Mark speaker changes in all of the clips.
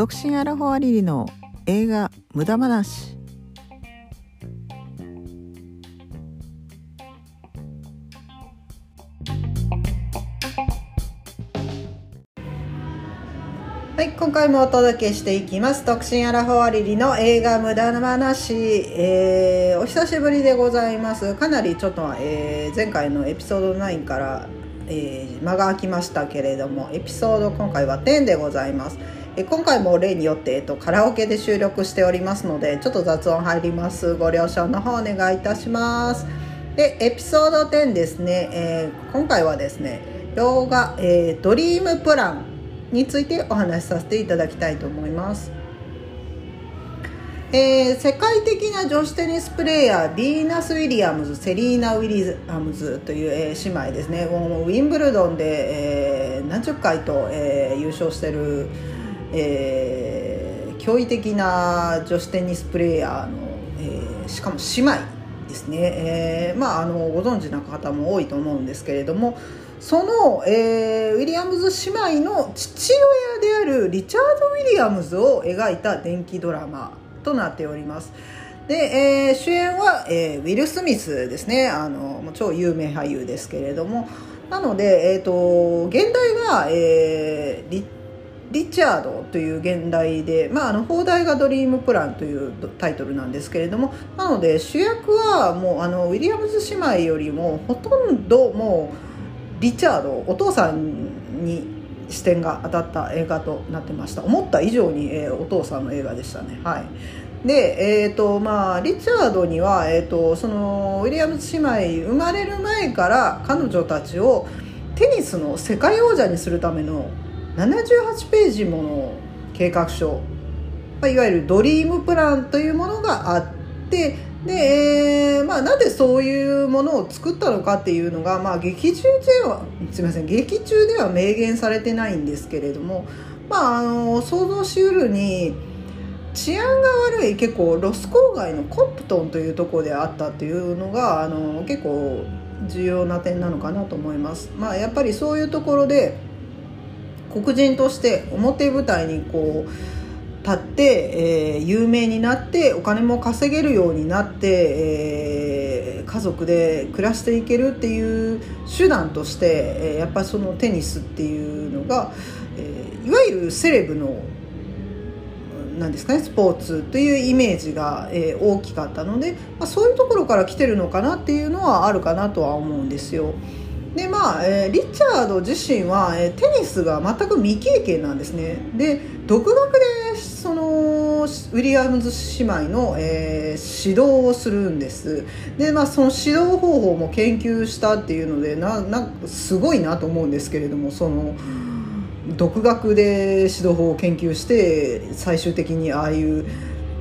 Speaker 1: 独身アラフォアリリの映画無駄話。はい今回もお届けしていきます。独身アラフォアリリの映画無駄話、えー、お久しぶりでございます。かなりちょっと、えー、前回のエピソード9から、えー間が空きましたけれどもエピソード今回は10でございます。えー今回も例によって、えっと、カラオケで収録しておりますのでちょっと雑音入ります。ご了承の方お願いいたします。でエピソード10ですね、えー今回はですね洋画、えドリームプラン」についてお話しさせていただきたいと思います、えー世界的な女子テニスプレーヤービーナス・ウィリアムズセリーナ・ウィリアムズという、えー姉妹ですね。ウィンブルドンで、えー何十回と、えー優勝してる、えー驚異的な女子テニスプレーヤーの、えーしかも姉妹ですね、えーまああのご存知な方も多いと思うんですけれどもその、えーウィリアムズ姉妹の父親であるリチャード・ウィリアムズを描いた電気ドラマとなっております。で、えー主演は、えーウィル・スミスですね。あの超有名俳優ですけれども。なので、えー、と現代が、えーリリチャードという現代で、まあ、あの放題が「ドリームプラン」というタイトルなんですけれども。なので主役はもうあのウィリアムズ姉妹よりもほとんどもうリチャードお父さんに視点が当たった映画となってました。思った以上に、えーお父さんの映画でしたね。はい。でえーとまあ、リチャードには、えー、とそのウィリアムズ姉妹生まれる前から彼女たちをテニスの世界王者にするための78ページもの計画書、まあ、いわゆるドリームプランというものがあってで、えーまあ、なぜそういうものを作ったのかっていうのが、まあ、劇中ではすみません劇中では明言されてないんですけれども、まあ、あの想像しうるに治安が悪い結構ロス郊外のコップトンというところであったっていうのがあの結構重要な点なのかなと思います。まあ、やっぱりそういうところで黒人として表舞台にこう立って、えー有名になってお金も稼げるようになって、えー家族で暮らしていけるっていう手段として、えーやっぱそのテニスっていうのが、えいわゆるセレブのなんですかねスポーツというイメージが、え大きかったので、まあ、そういうところから来てるのかなっていうのはあるかなとは思うんですよ。でまあ、えーリチャード自身は、えーテニスが全く未経験なんですねで独学でそのウィリアムズ姉妹の、えー指導をするんです。で、まあ、その指導方法も研究したっていうのでななすごいなと思うんですけれどもその独学で指導法を研究して最終的にああいう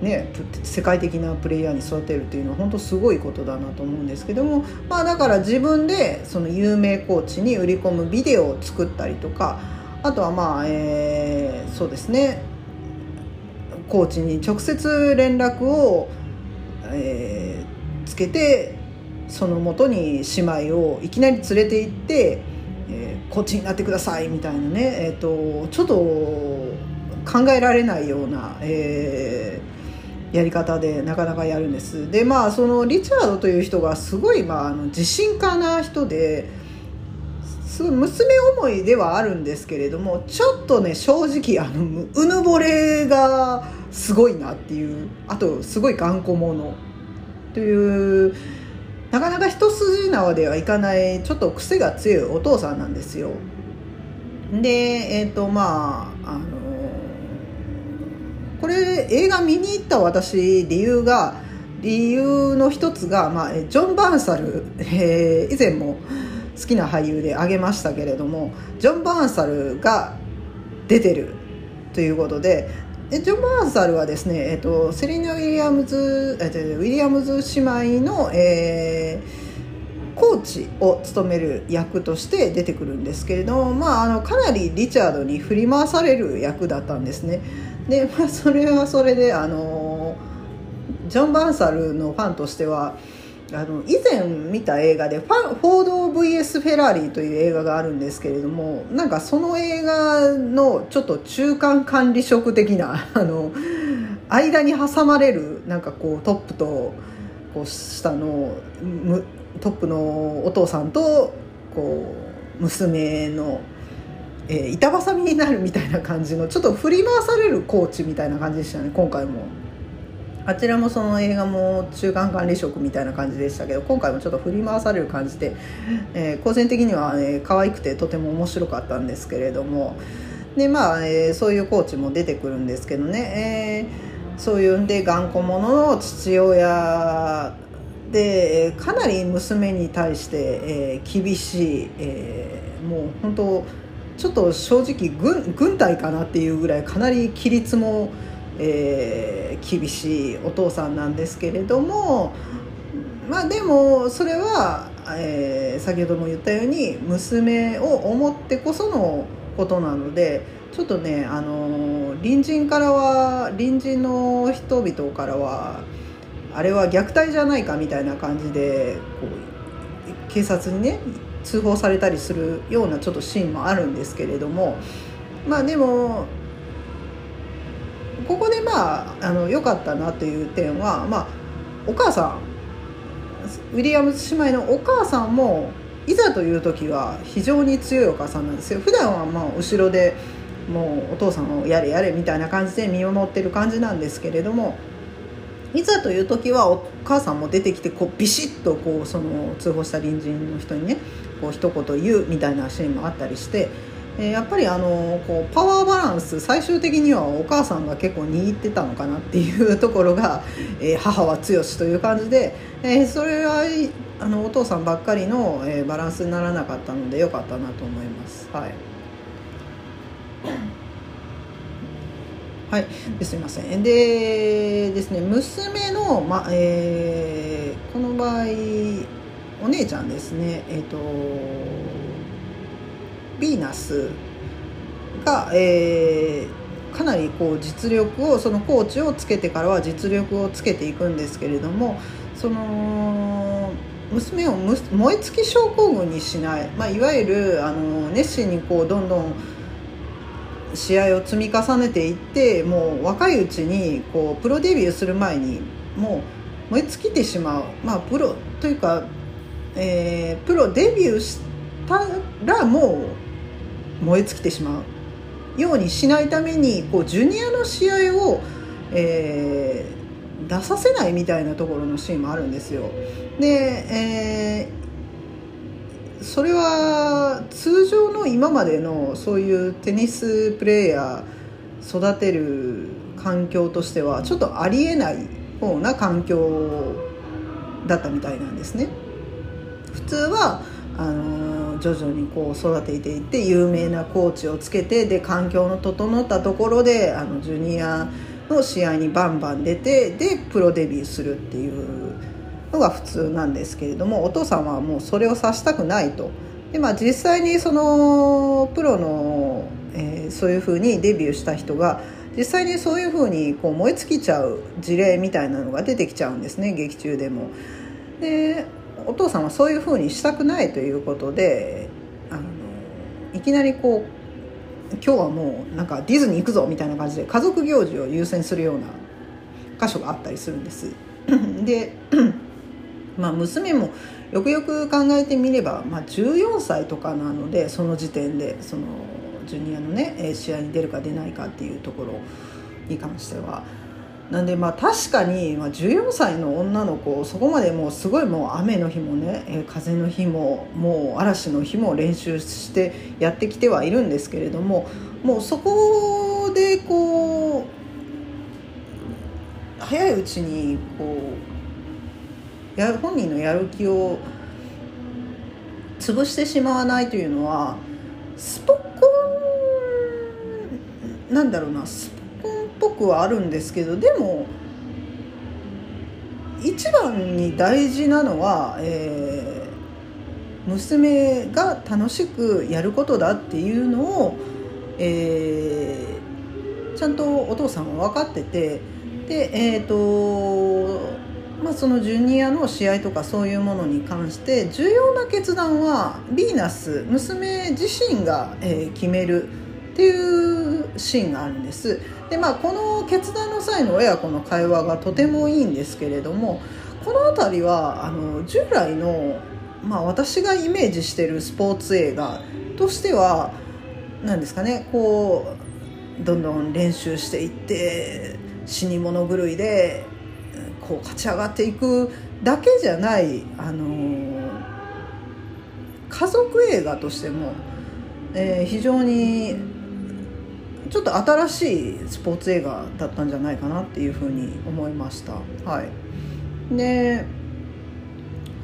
Speaker 1: ね、世界的なプレイヤーに育てるっていうのは本当すごいことだなと思うんですけども、まあ、だから自分でその有名コーチに売り込むビデオを作ったりとかあとはまあ、えーそうですね。コーチに直接連絡を、えーつけてそのもとに姉妹をいきなり連れて行って、えーコーチになってくださいみたいなね、えー、とちょっと考えられないような、えーやり方でなかなかやるんです。でまあそのリチャードという人がすごい、まあ、あの自信家な人ですごい娘思いではあるんですけれどもちょっとね正直あのうぬぼれがすごいなっていうあとすごい頑固者というなかなか一筋縄ではいかないちょっと癖が強いお父さんなんですよ。でえっ、とまああのこれ映画見に行った私理由が理由の一つが、まあ、ジョン・バーンサル、えー以前も好きな俳優で挙げましたけれどもジョン・バーンサルが出てるということでジョン・バーンサルはですね、えっとセリーナ・ウィリアムズえ違うウィリアムズ姉妹の、えーコーチを務める役として出てくるんですけれども、まあ、あのかなりリチャードに振り回される役だったんですね。で、まあ、それはそれであのジョン・バーンサルのファンとしてはあの以前見た映画でファ「フォード VS フェラーリ」という映画があるんですけれどもなんかその映画のちょっと中間管理職的な あの間に挟まれるなんかこうトップとこう下のトップのお父さんとこう娘の、えー、板挟みになるみたいな感じのちょっと振り回されるコーチみたいな感じでしたね今回も。あちらもその映画も中間管理職みたいな感じでしたけど今回もちょっと振り回される感じで、えー、個人的には、ね、可愛くてとても面白かったんですけれどもでまあ、えー、そういうコーチも出てくるんですけどね、えー、そういうんで頑固者の父親でかなり娘に対して、えー、厳しい、えー、もう本当ちょっと正直軍軍隊かなっていうぐらいかなり規律も。えー、厳しいお父さんなんですけれどもまあでもそれは、えー、先ほども言ったように娘を思ってこそのことなのでちょっとねあの隣人からは隣人の人々からはあれは虐待じゃないかみたいな感じでこう警察にね通報されたりするようなちょっとシーンもあるんですけれどもまあでもここでまああの良かったなという点は、まあ、お母さんウィリアムズ姉妹のお母さんもいざという時は非常に強いお母さんなんですよ。普段はまあ後ろでもうお父さんをやれやれみたいな感じで見守ってる感じなんですけれどもいざという時はお母さんも出てきてこうビシッとこうその通報した隣人の人にねこう一言言うみたいなシーンもあったりしてえやっぱりあのこうパワーバランス最終的にはお母さんが結構握ってたのかなっていうところが、えー、母は強しという感じで、えー、それはあのお父さんばっかりの、えー、バランスにならなかったのでよかったなと思います。はい。はい、すみません。でですね娘の、まえー、この場合お姉ちゃんですね。えっ、ー、とヴィーナスが、えー、かなりこう実力をそのコーチをつけてからは実力をつけていくんですけれどもその娘を燃え尽き症候群にしない、まあ、いわゆるあの熱心にこうどんどん試合を積み重ねていってもう若いうちにこうプロデビューする前にもう燃え尽きてしまう、まあ、プロというか、えー、プロデビューしたらもう燃え尽きてしまうようにしないためにこうジュニアの試合を、えー、出させないみたいなところのシーンもあるんですよ。で、えー、それは通常の今までのそういうテニスプレーヤー育てる環境としてはちょっとありえない方な環境だったみたいなんですね。普通はあの徐々にこう育てていって有名なコーチをつけてで環境の整ったところであのジュニアの試合にバンバン出てでプロデビューするっていうのが普通なんですけれどもお父さんはもうそれをさしたくないと。でまあ、実際にそのプロの、えー、そういうふうにデビューした人が実際にそういうふうにこう燃え尽きちゃう事例みたいなのが出てきちゃうんですね劇中でも。でお父さんはそういうふうにしたくないということであのいきなりこう今日はもうなんかディズニー行くぞみたいな感じで家族行事を優先するような箇所があったりするんです。でまあ娘もよくよく考えてみれば、まあ、14歳とかなのでその時点でそのジュニアのね試合に出るか出ないかっていうところに関しては。なんでまあ確かに、14歳の女の子そこまでもうすごいもう雨の日もね、風の日ももう嵐の日も練習してやってきてはいるんですけれどももうそこでこう早いうちにこうや本人のやる気を潰してしまわないというのはスポコンなんだろうなスぽくはあるんですけどでも一番に大事なのは、えー、娘が楽しくやることだっていうのを、えー、ちゃんとお父さんは分かっててで、えーと、まあ、そのジュニアの試合とかそういうものに関して重要な決断はヴィーナス娘自身が、えー、決めるっていうシーンがあるんです。で、まあ、この決断の際の親子の会話がとてもいいんですけれどもこの辺りはあの従来の、まあ、私がイメージしてるスポーツ映画としては何ですかねこうどんどん練習していって死に物狂いでこう勝ち上がっていくだけじゃないあの家族映画としても、えー、非常にちょっと新しいスポーツ映画だったんじゃないかなっていうふうに思いました。はい、で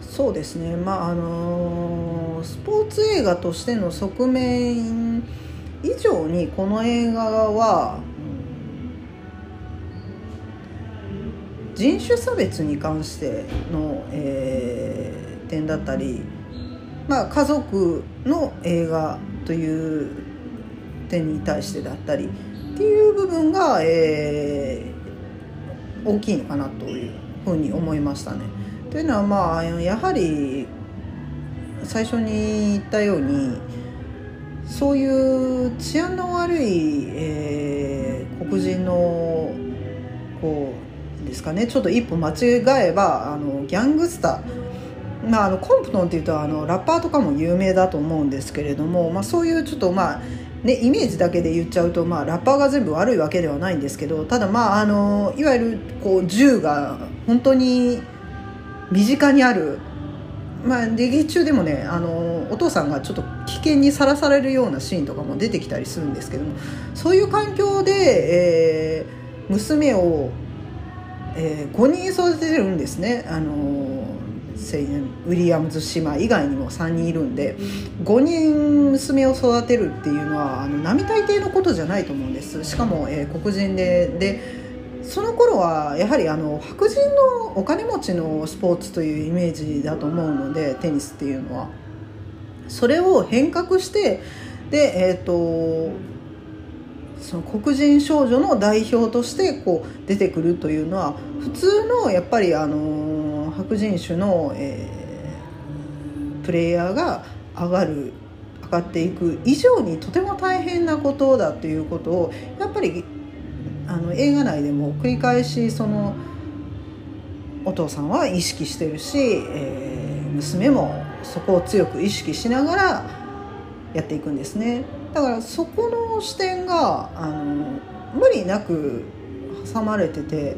Speaker 1: そうですねまああのスポーツ映画としての側面以上にこの映画は人種差別に関しての、えー、点だったり、まあ、家族の映画という点に対してだったりっていう部分が、えー、大きいのかなというふうに思いましたね。というのはまあやはり最初に言ったようにそういう治安の悪い、えー、黒人のこうですかねちょっと一歩間違えばあのギャングスター、まあ、あのコンプトンっていうとあのラッパーとかも有名だと思うんですけれども、まあ、そういうちょっとまあね、イメージだけで言っちゃうと、まあ、ラッパーが全部悪いわけではないんですけどただまああのいわゆるこう銃が本当に身近にあるまあ、劇中でもねあのお父さんがちょっと危険にさらされるようなシーンとかも出てきたりするんですけどもそういう環境で、えー、娘をえー、5人育ててるんですね、あのー、ウィリアムズ姉妹以外にも3人いるんで5人娘を育てるっていうのはあの並大抵のことじゃないと思うんです。しかも、えー、黒人ででその頃はやはりあの白人のお金持ちのスポーツというイメージだと思うのでテニスっていうのは。それを変革してでえっ、ー、とその黒人少女の代表としてこう出てくるというのは普通のやっぱりあの白人種の、えー、プレイヤーが上がる上がっていく以上にとても大変なことだということをやっぱりあの映画内でも繰り返しそのお父さんは意識してるし、えー、娘もそこを強く意識しながらやっていくんですね。だからそこの視点があの無理なく挟まれてて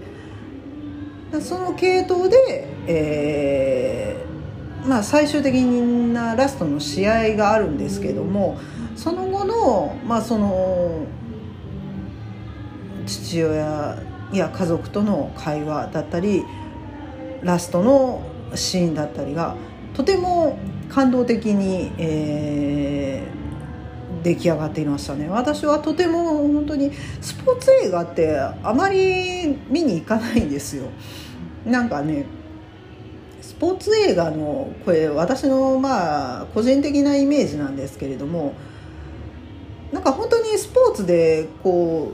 Speaker 1: その系統で、えー、まあ、最終的なラストの試合があるんですけどもその後の,、まあ、その父親や家族との会話だったりラストのシーンだったりがとても感動的に、えー、出来上がっていましたね。私はとても本当にスポーツ映画ってあまり見に行かないんですよ。なんかねスポーツ映画のこれ私のまあ個人的なイメージなんですけれどもなんか本当にスポーツでこ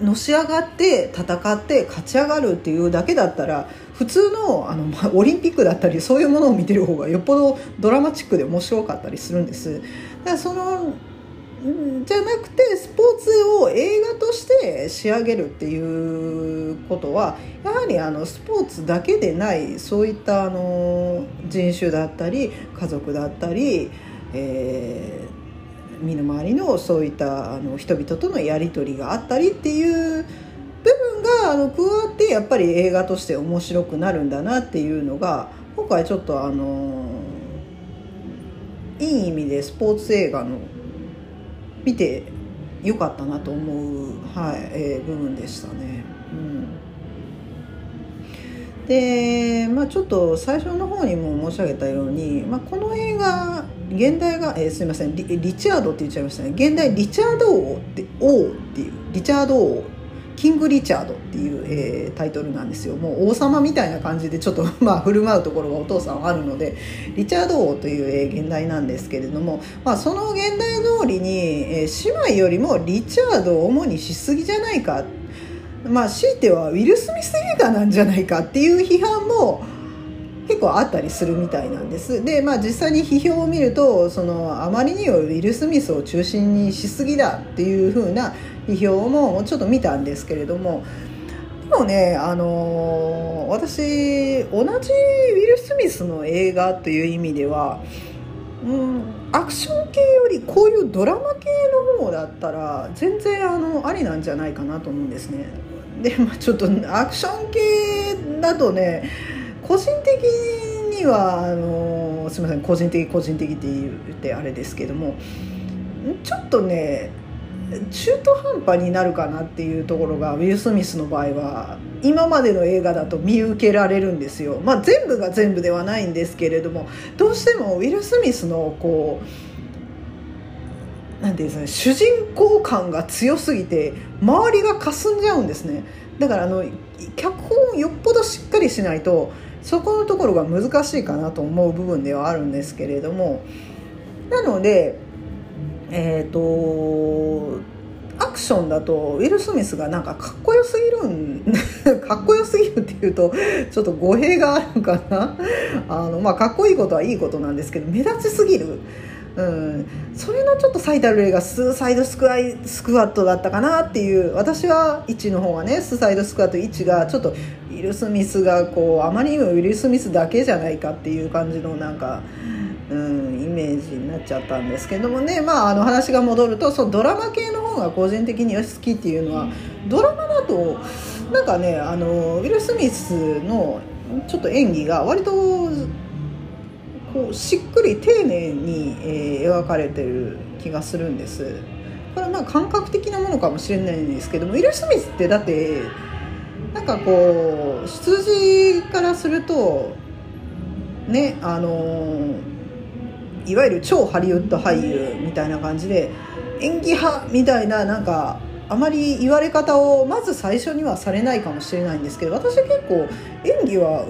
Speaker 1: うのし上がって戦って勝ち上がるっていうだけだったら普通のあの、ま、オリンピックだったりそういうものを見てる方がよっぽどドラマチックで面白かったりするんです。だそのじゃなくてスポーツを映画として仕上げるっていうことはやはりあのスポーツだけでないそういったあの人種だったり家族だったり、えー、身の回りのそういったあの人々とのやり取りがあったりっていう部分があの加わってやっぱり映画として面白くなるんだなっていうのが今回ちょっとあのいい意味でスポーツ映画の見てよかったなと思う、はいえー、部分でしたね。うんで、まあ、ちょっと最初の方にも申し上げたように、まあ、この映画現代が、えー、すみませんリリチャードって言っちゃいましたね現代リチャード王って王っていうリチャード王キング・リチャードっていう、えー、タイトルなんですよ。もう王様みたいな感じでちょっと まあ振る舞うところがお父さんはあるのでリチャード王という、えー、現代なんですけれども、まあ、その現代通りに、えー、姉妹よりもリチャードを主にしすぎじゃないか。まあ強いてはウィル・スミス映画なんじゃないかっていう批判も結構あったりするみたいなんです。でまあ実際に批評を見るとそのあまりにもウィル・スミスを中心にしすぎだっていう風な批評もちょっと見たんですけれどもでもねあの私同じウィル・スミスの映画という意味ではうんアクション系よりこういうドラマ系の方だったら全然あのありなんじゃないかなと思うんですね。で、まあ、ちょっとアクション系だとね個人的にはあのすみません個人的個人的って言ってあれですけどもちょっとね中途半端になるかなっていうところがウィル・スミスの場合は今までの映画だと見受けられるんですよ。まあ、全部が全部ではないんですけれどもどうしてもウィル・スミスのこうなんていうんですかね主人公感が強すぎて周りが霞んじゃうんですねだからあの脚本よっぽどしっかりしないとそこのところが難しいかなと思う部分ではあるんですけれどもなのでえっ、ー、とアクションだとウィル・スミスがなんかかっこよすぎるん かっこよすぎるっていうとちょっと語弊があるかなあの、まあ、かっこいいことはいいことなんですけど目立ちすぎる。うん、それのちょっと最たる例がスーサイドスクワイスクワットだったかなっていう私は1の方がねスーサイドスクワット1がちょっとウィル・スミスがこうあまりにもウィル・スミスだけじゃないかっていう感じのなんか。うん、イメージになっちゃったんですけどもね、まあ、あの話が戻るとそのドラマ系の方が個人的に好きっていうのはドラマだとなんかねあのウィル・スミスのちょっと演技が割とこうしっくり丁寧に、えー、描かれてる気がするんです。これはまあ感覚的なものかもしれないんですけどもウィル・スミスってだってなんかこう出自からするとねあのいわゆる超ハリウッド俳優みたいな感じで演技派みたいななんかあまり言われ方をまず最初にはされないかもしれないんですけど私結構演技は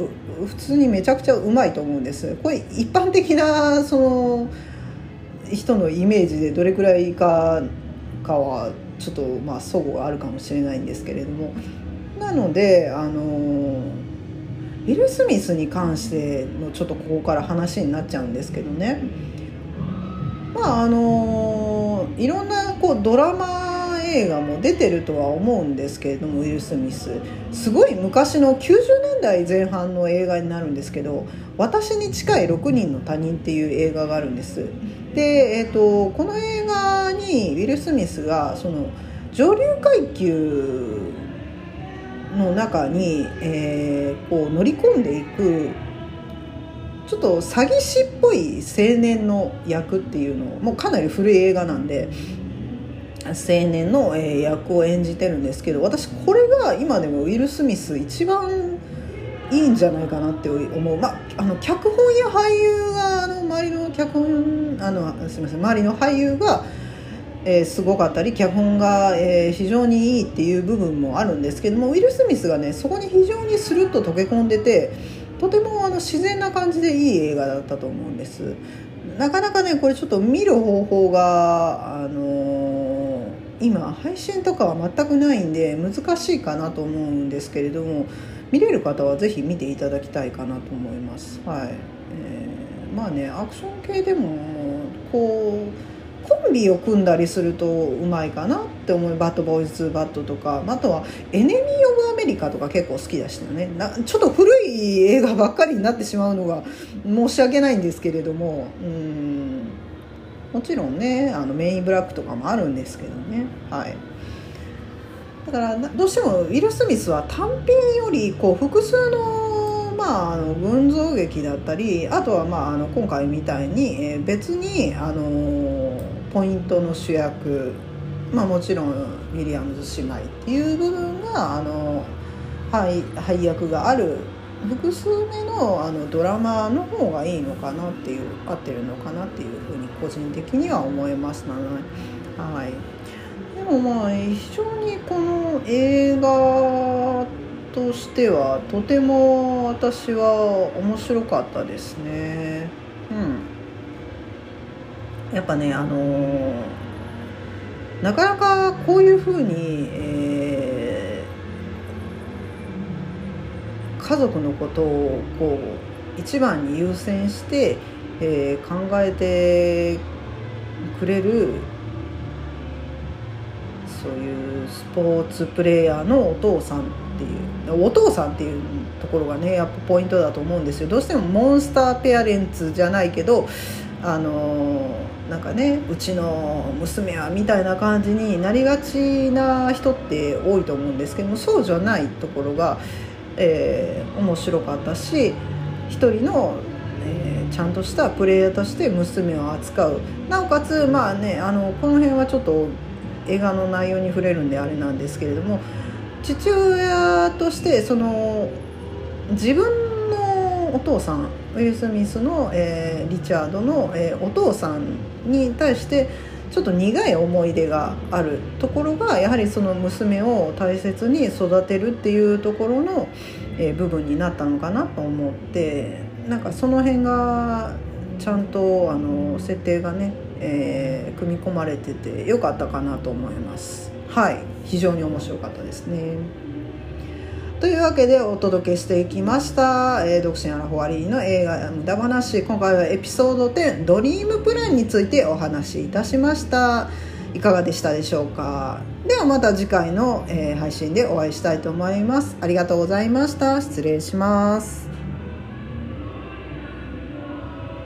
Speaker 1: 普通にめちゃくちゃうまいと思うんです。これ一般的なその人のイメージでどれくらいかかはちょっとまあ齟齬があるかもしれないんですけれども。なのであのウィル・スミスに関してのちょっとここから話になっちゃうんですけどね。まああのいろんなこうドラマ映画も出てるとは思うんですけれどもウィル・スミス。すごい昔の90年代前半の映画になるんですけど「私に近い6人の他人」っていう映画があるんです。で、えーと、この映画にウィル・スミスがその上流階級の中に、えー、こう乗り込んでいくちょっと詐欺師っぽい青年の役っていうのをもうかなり古い映画なんで青年の、え役を演じてるんですけど私これが今でもウィル・スミス一番いいんじゃないかなって思う、まあ、の脚本や俳優があの周りの脚本あのすみません周りの俳優が、えー、すごかったり脚本が、えー、非常にいいっていう部分もあるんですけどもウィル・スミスがねそこに非常にスルッと溶け込んでてとてもあの自然な感じでいい映画だったと思うんですなかなかねこれちょっと見る方法があのー今配信とかは全くないんで難しいかなと思うんですけれども見れる方は是非見ていただきたいかなと思います。はいえー、まあねアクション系でもこうコンビを組んだりするとうまいかなって思う。バッドボーイズ2バットとか。あとはエネミー・オブ・アメリカとか結構好きでしたね。なちょっと古い映画ばっかりになってしまうのが申し訳ないんですけれども。うん。もちろんねあのメインブラックとかもあるんですけどね。はい。だからどうしてもウィル・スミスは単品よりこう複数の,、まあ、あの群像劇だったりあとは、まあ、あの今回みたいに、え、別にあのポイントの主役、まあ、もちろんウィリアムズ姉妹っていう部分があの配配役がある複数目のあのドラマの方がいいのかなっていう合ってるのかなっていうふうに個人的には思いましたね。はい、でもまあ非常にこの映画としてはとても私は面白かったですね。うん、やっぱねあのー、なかなかこういうふうに、えー家族のことをこう一番に優先して、えー、考えてくれるそういうスポーツプレーヤーのお父さんっていうお父さんっていうところがねやっぱポイントだと思うんですよ。どうしてもモンスターペアレンツじゃないけどあのなんかねうちの娘はみたいな感じになりがちな人って多いと思うんですけどもそうじゃないところが、えー、面白かったし一人の、えー、ちゃんとしたプレイヤーとして娘を扱う。なおかつまあねあのこの辺はちょっと映画の内容に触れるんであれなんですけれども父親としてその自分お父さんウィル・スミスの、えー、リチャードの、えー、お父さんに対してちょっと苦い思い出があるところがやはりその娘を大切に育てるっていうところの、えー、部分になったのかなと思ってなんかその辺がちゃんとあの設定がね、えー、組み込まれててよかったかなと思います。はい。非常に面白かったですね。というわけでお届けしていきました、えー、独身アラフォアリーの映画無駄話。今回はエピソード10ドリームプランについてお話しいたしました。いかがでしたでしょうか？ではまた次回の、えー、配信でお会いしたいと思います。ありがとうございました。失礼します。